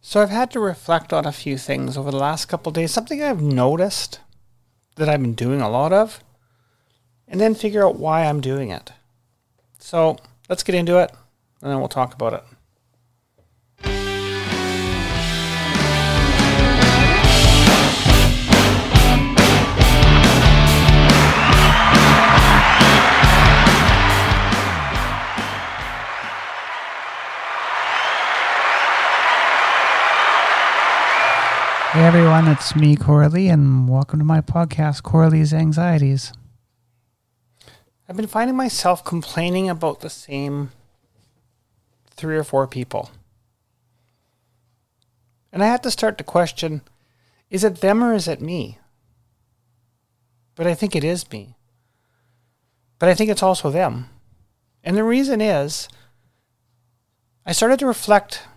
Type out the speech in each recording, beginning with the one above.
So I've had to reflect on a few things over the last couple days. Something I've noticed that I've been doing a lot of, and then figure out why I'm doing it. So let's get into it, and then we'll talk about it. Everyone, it's me, Coralie, and welcome to my podcast, Coralie's Anxieties. I've been finding myself complaining about the same three or four people. And I had to start to question is it them or is it me? But I think it is me. But I think it's also them. And the reason is I started to reflect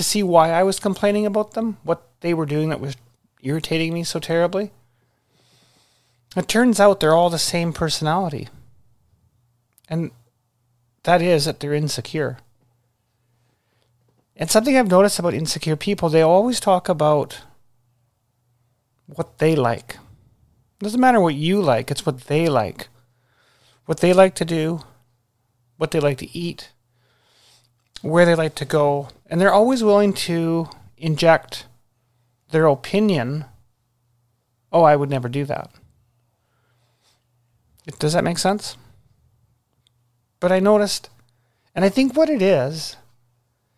to see why I was complaining about them, what they were doing that was irritating me so terribly. It turns out they're all the same personality. And that is that they're insecure. And something I've noticed about insecure people, they always talk about what they like. It doesn't matter what you like, it's what they like. What they like to do, what they like to eat, where they like to go. And they're always willing to inject their opinion, oh, I would never do that. Does that make sense? But I noticed, and I think what it is,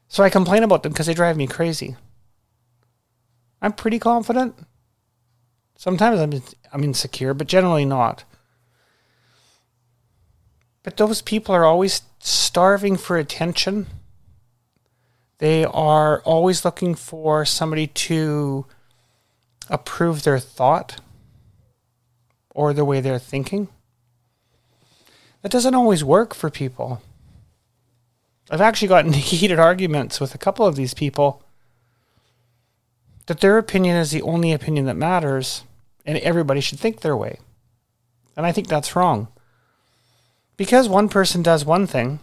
so I complain about them because they drive me crazy. I'm pretty confident. Sometimes I'm, I'm insecure, but generally not. But those people are always starving for attention they are always looking for somebody to approve their thought or the way they're thinking. That doesn't always work for people. I've actually gotten heated arguments with a couple of these people that their opinion is the only opinion that matters and everybody should think their way. And I think that's wrong. Because one person does one thing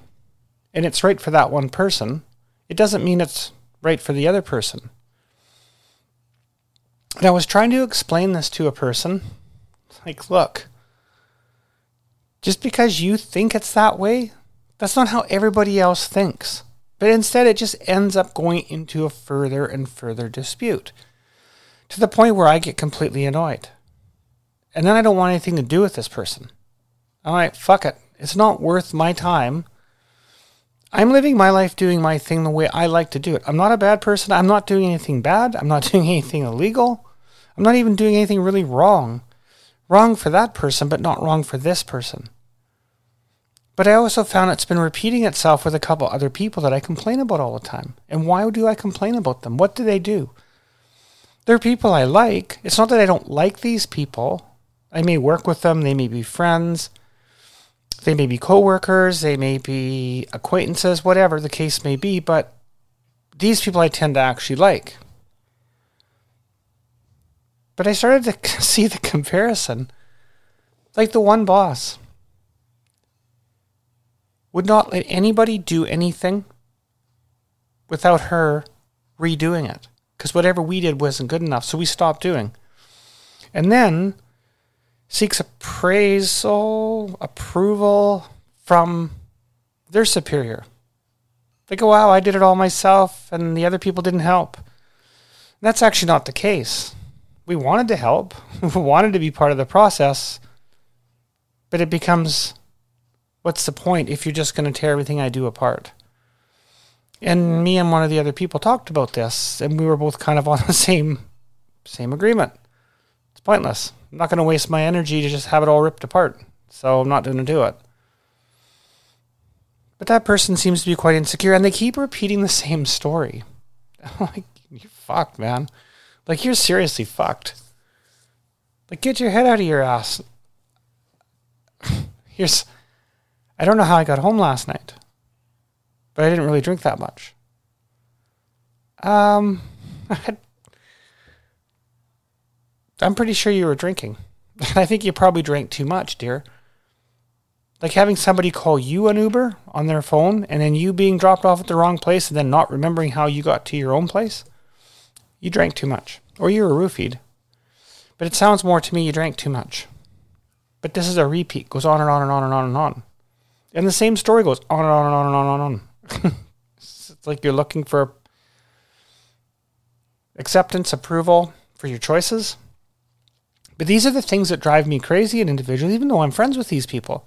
and it's right for that one person, it doesn't mean it's right for the other person. And I was trying to explain this to a person. Like, look, just because you think it's that way, that's not how everybody else thinks. But instead, it just ends up going into a further and further dispute to the point where I get completely annoyed. And then I don't want anything to do with this person. I'm like, fuck it. It's not worth my time I'm living my life doing my thing the way I like to do it. I'm not a bad person. I'm not doing anything bad. I'm not doing anything illegal. I'm not even doing anything really wrong. Wrong for that person, but not wrong for this person. But I also found it's been repeating itself with a couple other people that I complain about all the time. And why do I complain about them? What do they do? They're people I like. It's not that I don't like these people. I may work with them, they may be friends, they may be coworkers, they may be acquaintances, whatever the case may be, but these people I tend to actually like. But I started to see the comparison. Like the one boss would not let anybody do anything without her redoing it. Because whatever we did wasn't good enough, so we stopped doing. And then seeks appraisal, approval from their superior. They go, wow, I did it all myself and the other people didn't help. That's actually not the case. We wanted to help, we wanted to be part of the process, but it becomes what's the point if you're just going to tear everything I do apart? And me and one of the other people talked about this, and we were both kind of on the same same agreement. It's pointless. I'm not going to waste my energy to just have it all ripped apart. So I'm not going to do it. But that person seems to be quite insecure and they keep repeating the same story. like, you're fucked, man. Like, you're seriously fucked. Like, get your head out of your ass. Here's. I don't know how I got home last night, but I didn't really drink that much. Um, I had I'm pretty sure you were drinking. I think you probably drank too much, dear. Like having somebody call you an Uber on their phone and then you being dropped off at the wrong place and then not remembering how you got to your own place. You drank too much or you were roofied. But it sounds more to me you drank too much. But this is a repeat, goes on and on and on and on and on. And the same story goes on and on and on and on and on. it's like you're looking for acceptance, approval for your choices. But these are the things that drive me crazy in individuals, even though I'm friends with these people.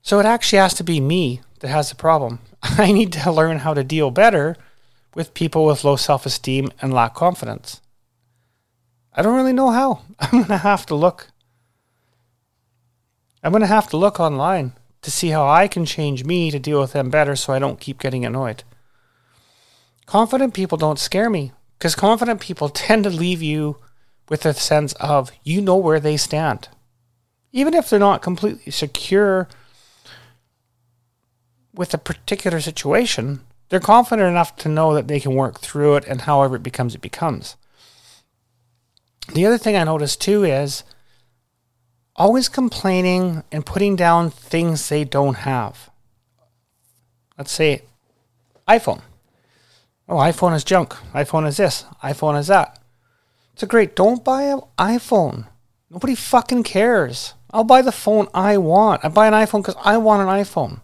So it actually has to be me that has the problem. I need to learn how to deal better with people with low self esteem and lack confidence. I don't really know how. I'm going to have to look. I'm going to have to look online to see how I can change me to deal with them better so I don't keep getting annoyed. Confident people don't scare me because confident people tend to leave you with a sense of you know where they stand. Even if they're not completely secure with a particular situation, they're confident enough to know that they can work through it and however it becomes, it becomes. The other thing I noticed too is always complaining and putting down things they don't have. Let's say iPhone. Oh, iPhone is junk. iPhone is this. iPhone is that. It's a great. Don't buy an iPhone. Nobody fucking cares. I'll buy the phone I want. I buy an iPhone because I want an iPhone.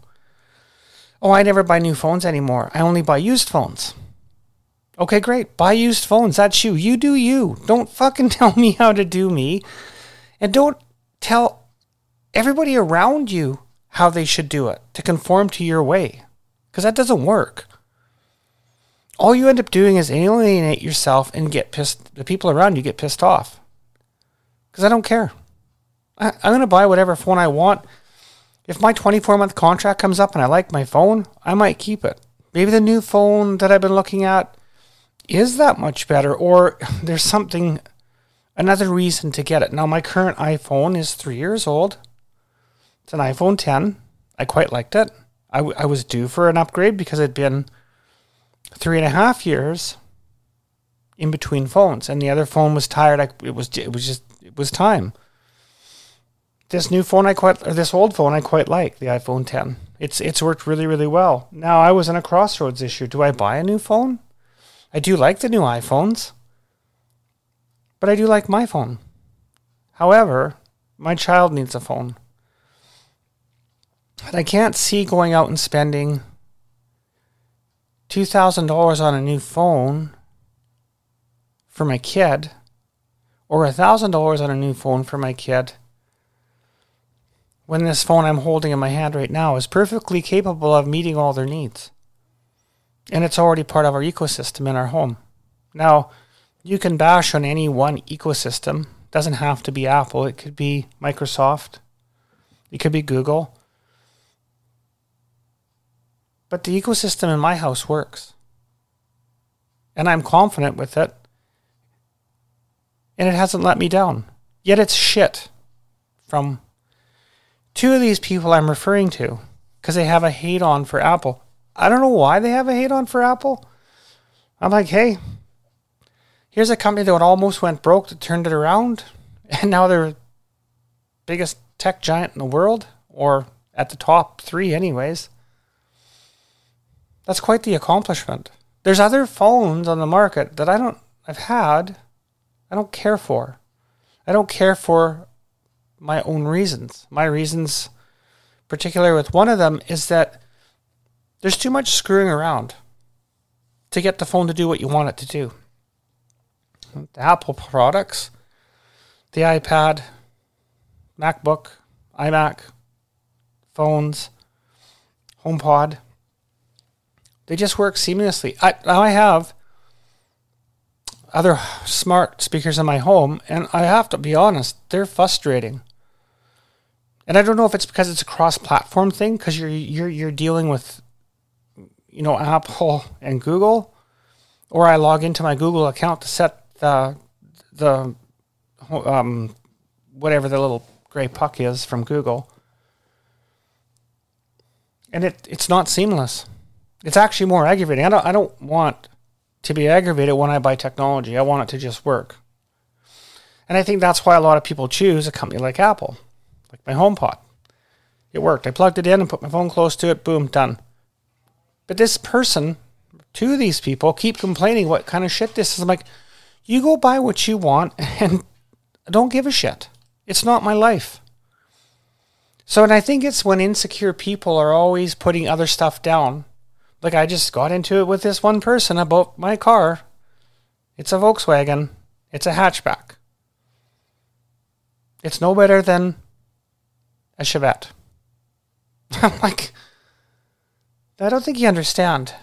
Oh, I never buy new phones anymore. I only buy used phones. Okay, great. Buy used phones. That's you. You do you. Don't fucking tell me how to do me. And don't tell everybody around you how they should do it to conform to your way. Because that doesn't work. All you end up doing is alienate yourself and get pissed. The people around you get pissed off. Because I don't care. I, I'm going to buy whatever phone I want if my 24 month contract comes up and I like my phone, I might keep it. Maybe the new phone that I've been looking at is that much better, or there's something, another reason to get it. Now, my current iPhone is three years old. It's an iPhone 10. I quite liked it. I, w- I was due for an upgrade because it'd been three and a half years in between phones, and the other phone was tired. I, it was it was just it was time this new phone I quite, or this old phone I quite like, the iPhone 10. It's it's worked really really well. Now I was in a crossroads issue. Do I buy a new phone? I do like the new iPhones, but I do like my phone. However, my child needs a phone. And I can't see going out and spending $2,000 on a new phone for my kid or $1,000 on a new phone for my kid when this phone I'm holding in my hand right now is perfectly capable of meeting all their needs. And it's already part of our ecosystem in our home. Now, you can bash on any one ecosystem. It doesn't have to be Apple. It could be Microsoft. It could be Google. But the ecosystem in my house works. And I'm confident with it. And it hasn't let me down. Yet it's shit from two of these people I'm referring to because they have a hate on for Apple. I don't know why they have a hate on for Apple. I'm like, hey, here's a company that almost went broke that turned it around, and now they're biggest tech giant in the world, or at the top three, anyways. That's quite the accomplishment. There's other phones on the market that I don't, I've had, I don't care for. I don't care for my own reasons. My reasons, particularly with one of them, is that there's too much screwing around to get the phone to do what you want it to do. The Apple products, the iPad, MacBook, iMac, phones, HomePod, they just work seamlessly. I now I have other smart speakers in my home, and I have to be honest, they're frustrating and I don't know if it's because it's a cross-platform thing because you're you're you're dealing with you know Apple and Google, or I log into my Google account to set the the um whatever the little gray puck is from Google, and it it's not seamless. It's actually more aggravating. I don't I don't want to be aggravated when I buy technology. I want it to just work. And I think that's why a lot of people choose a company like Apple like my HomePod. It worked. I plugged it in and put my phone close to it. Boom, done. But this person, two of these people, keep complaining what kind of shit this is. I'm like, you go buy what you want and don't give a shit. It's not my life. So, and I think it's when insecure people are always putting other stuff down. Like I just got into it with this one person about my car. It's a Volkswagen. It's a hatchback. It's no better than a Chevette. I'm like, I don't think you understand.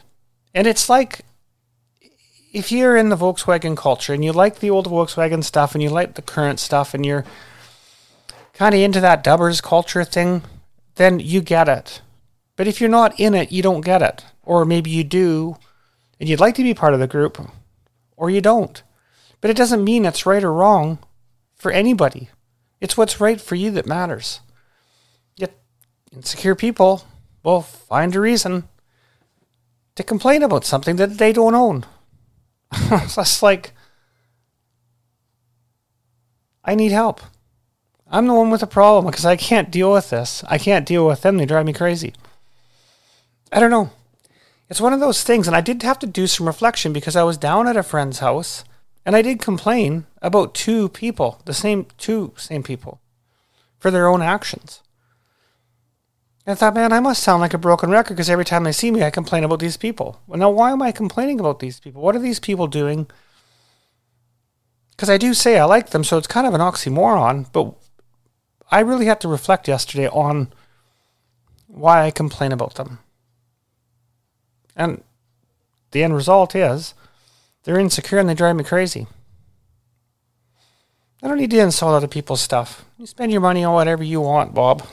And it's like if you're in the Volkswagen culture and you like the old Volkswagen stuff and you like the current stuff and you're kind of into that dubbers culture thing, then you get it. But if you're not in it, you don't get it. Or maybe you do and you'd like to be part of the group, or you don't. But it doesn't mean it's right or wrong for anybody. It's what's right for you that matters. Yet, insecure people will find a reason to complain about something that they don't own. just like, I need help. I'm the one with a problem because I can't deal with this. I can't deal with them. They drive me crazy. I don't know. It's one of those things, and I did have to do some reflection because I was down at a friend's house and I did complain about two people, the same two same people, for their own actions. And I thought, man, I must sound like a broken record because every time they see me, I complain about these people. Well, now, why am I complaining about these people? What are these people doing? Because I do say I like them, so it's kind of an oxymoron, but I really had to reflect yesterday on why I complain about them. And the end result is they're insecure and they drive me crazy. I don't need to insult other people's stuff. You spend your money on whatever you want, Bob.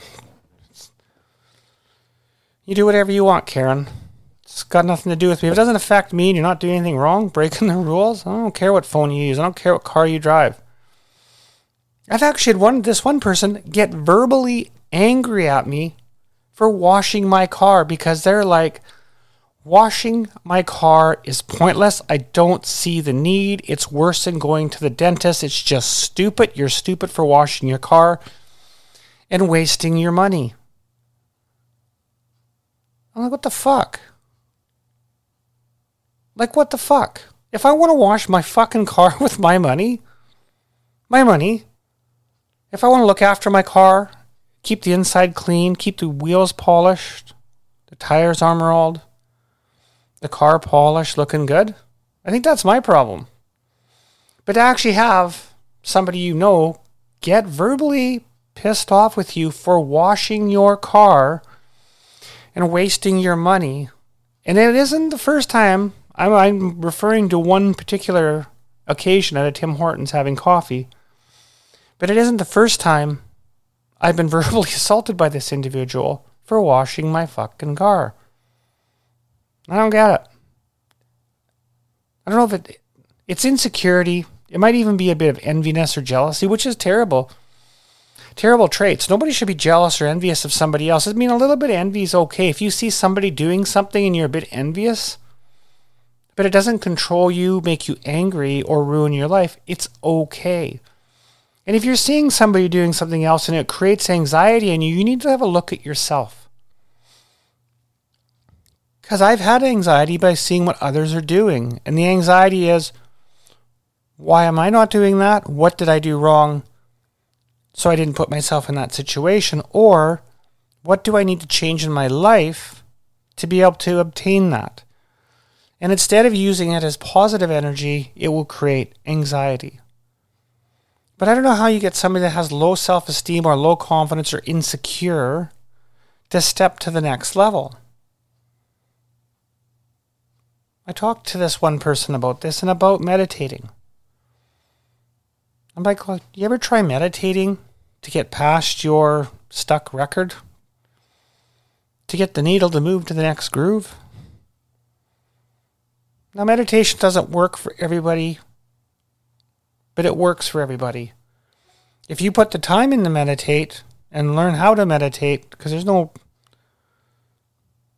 You do whatever you want, Karen. It's got nothing to do with me. If it doesn't affect me and you're not doing anything wrong, breaking the rules, I don't care what phone you use. I don't care what car you drive. I've actually had one this one person get verbally angry at me for washing my car because they're like, washing my car is pointless. I don't see the need. It's worse than going to the dentist. It's just stupid. You're stupid for washing your car and wasting your money. I'm like, what the fuck? Like, what the fuck? If I want to wash my fucking car with my money, my money, if I want to look after my car, keep the inside clean, keep the wheels polished, the tires armoralled, the car polish looking good, I think that's my problem. But to actually have somebody you know get verbally pissed off with you for washing your car and wasting your money, and it isn't the first time. I'm, I'm referring to one particular occasion at a Tim Hortons having coffee but it isn't the first time I've been verbally assaulted by this individual for washing my fucking car. I don't get it. I don't know if it it's insecurity. It might even be a bit of enviness or jealousy, which is terrible. Terrible traits. Nobody should be jealous or envious of somebody else. I mean, a little bit of envy is okay. If you see somebody doing something and you're a bit envious, but it doesn't control you, make you angry, or ruin your life, it's okay. And if you're seeing somebody doing something else and it creates anxiety in you, you need to have a look at yourself. Because I've had anxiety by seeing what others are doing. And the anxiety is why am I not doing that? What did I do wrong? So I didn't put myself in that situation. Or what do I need to change in my life to be able to obtain that? And instead of using it as positive energy, it will create anxiety. But I don't know how you get somebody that has low self esteem or low confidence or insecure to step to the next level. I talked to this one person about this and about meditating. I'm like, well, you ever try meditating to get past your stuck record? To get the needle to move to the next groove? Now, meditation doesn't work for everybody but it works for everybody. If you put the time in to meditate and learn how to meditate, because there's no.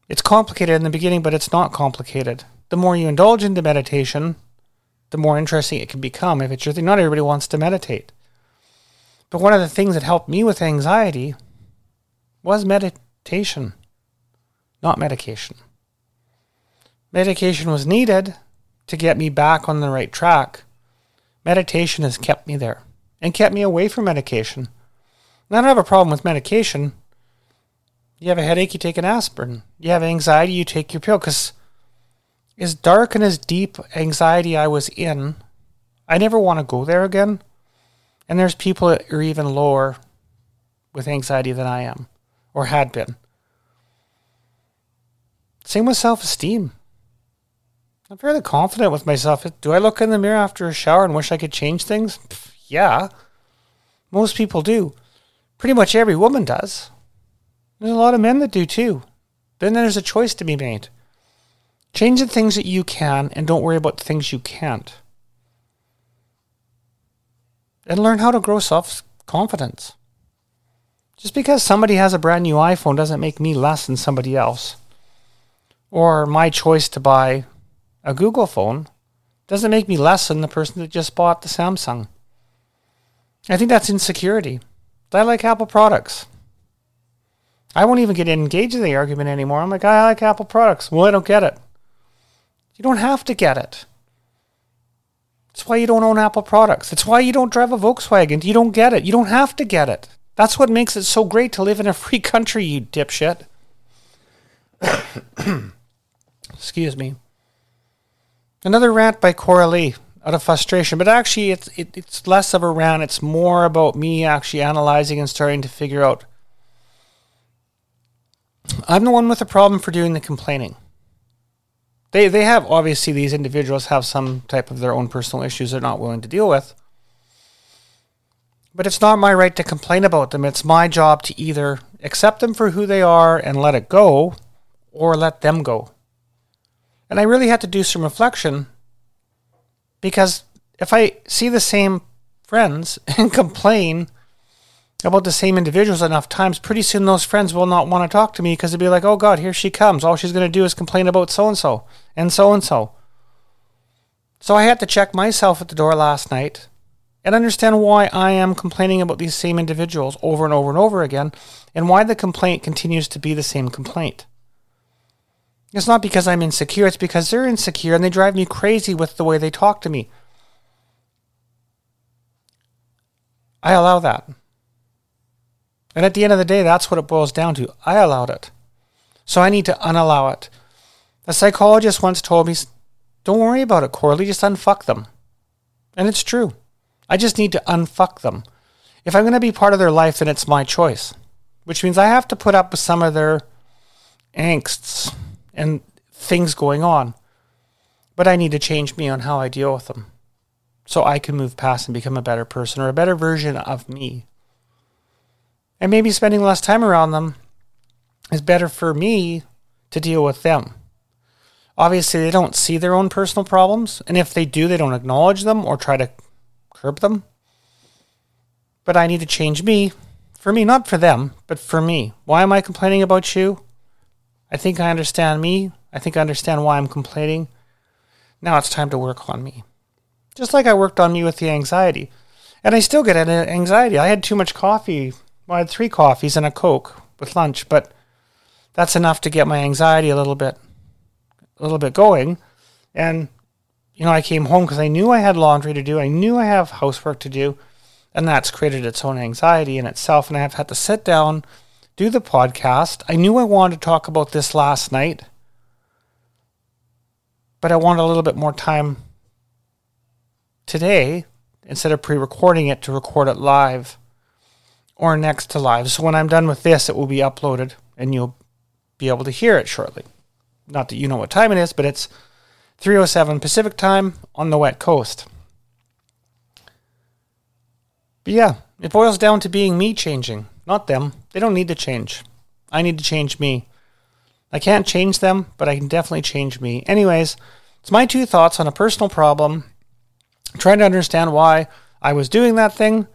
It's complicated in the beginning, but it's not complicated. The more you indulge into meditation, the more interesting it can become. If it's your thing, not everybody wants to meditate. But one of the things that helped me with anxiety was meditation, not medication. Medication was needed to get me back on the right track. Meditation has kept me there and kept me away from medication. And I don't have a problem with medication. You have a headache, you take an aspirin. You have anxiety, you take your pill. Because as dark and as deep anxiety I was in, I never want to go there again. And there's people that are even lower with anxiety than I am or had been. Same with self esteem. I'm fairly confident with myself. Do I look in the mirror after a shower and wish I could change things? Yeah. Most people do. Pretty much every woman does. There's a lot of men that do too. Then there's a choice to be made. Change the things that you can and don't worry about the things you can't. And learn how to grow self confidence. Just because somebody has a brand new iPhone doesn't make me less than somebody else. Or my choice to buy a Google phone doesn't make me less than the person that just bought the Samsung. I think that's insecurity. I like Apple products. I won't even get engaged in the argument anymore. I'm like, I like Apple products. Well, I don't get it. You don't have to get it. That's why you don't own Apple products. That's why you don't drive a Volkswagen. You don't get it. You don't have to get it. That's what makes it so great to live in a free country, you dipshit. Excuse me. Another rant by Coralie out of frustration, but actually it's it, it's less of a rant. It's more about me actually analyzing and starting to figure out. I'm the one with the problem for doing the complaining. They they have obviously these individuals have some type of their own personal issues they're not willing to deal with. But it's not my right to complain about them. It's my job to either accept them for who they are and let it go, or let them go. And I really had to do some reflection because if I see the same friends and complain about the same individuals enough times, pretty soon those friends will not want to talk to me because they'll be like, oh God, here she comes. All she's going to do is complain about so and so and so and so. So I had to check myself at the door last night and understand why I am complaining about these same individuals over and over and over again and why the complaint continues to be the same complaint. It's not because I'm insecure, it's because they're insecure and they drive me crazy with the way they talk to me. I allow that. And at the end of the day, that's what it boils down to. I allowed it. So I need to unallow it. A psychologist once told me, don't worry about it, Corley, just unfuck them. And it's true. I just need to unfuck them. If I'm going to be part of their life, then it's my choice, which means I have to put up with some of their angsts and things going on. But I need to change me on how I deal with them so I can move past and become a better person or a better version of me. And maybe spending less time around them is better for me to deal with them. Obviously, they don't see their own personal problems, and if they do, they don't acknowledge them or try to curb them. But I need to change me for me, not for them, but for me. Why am I complaining about you? I think I understand me. I think I understand why I'm complaining. Now it's time to work on me. Just like I worked on me with the anxiety. And I still get an anxiety. I had too much coffee. Well, I had three coffees and a Coke with lunch, but that's enough to get my anxiety a little bit a little bit going. And you know, I came home because I knew I had laundry to do. I knew I have housework to do. And that's created its own anxiety in itself. And I have had to sit down do the podcast. I knew I wanted to talk about this last night, but I wanted a little bit more time today instead of pre recording it to record it live or next to live. So when I'm done with this, it will be uploaded and you'll be able to hear it shortly. Not that you know what time it is, but it's 307 Pacific time on the wet coast. But yeah, it boils down to being me changing not them. They don't need to change. I need to change me. I can't change them, but I can definitely change me. Anyways, it's my two thoughts on a personal problem. trying to understand why I was doing that thing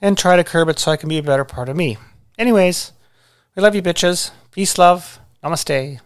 and try to curb it so I can be a better part of me. Anyways, we love you bitches. Peace, love. Namaste.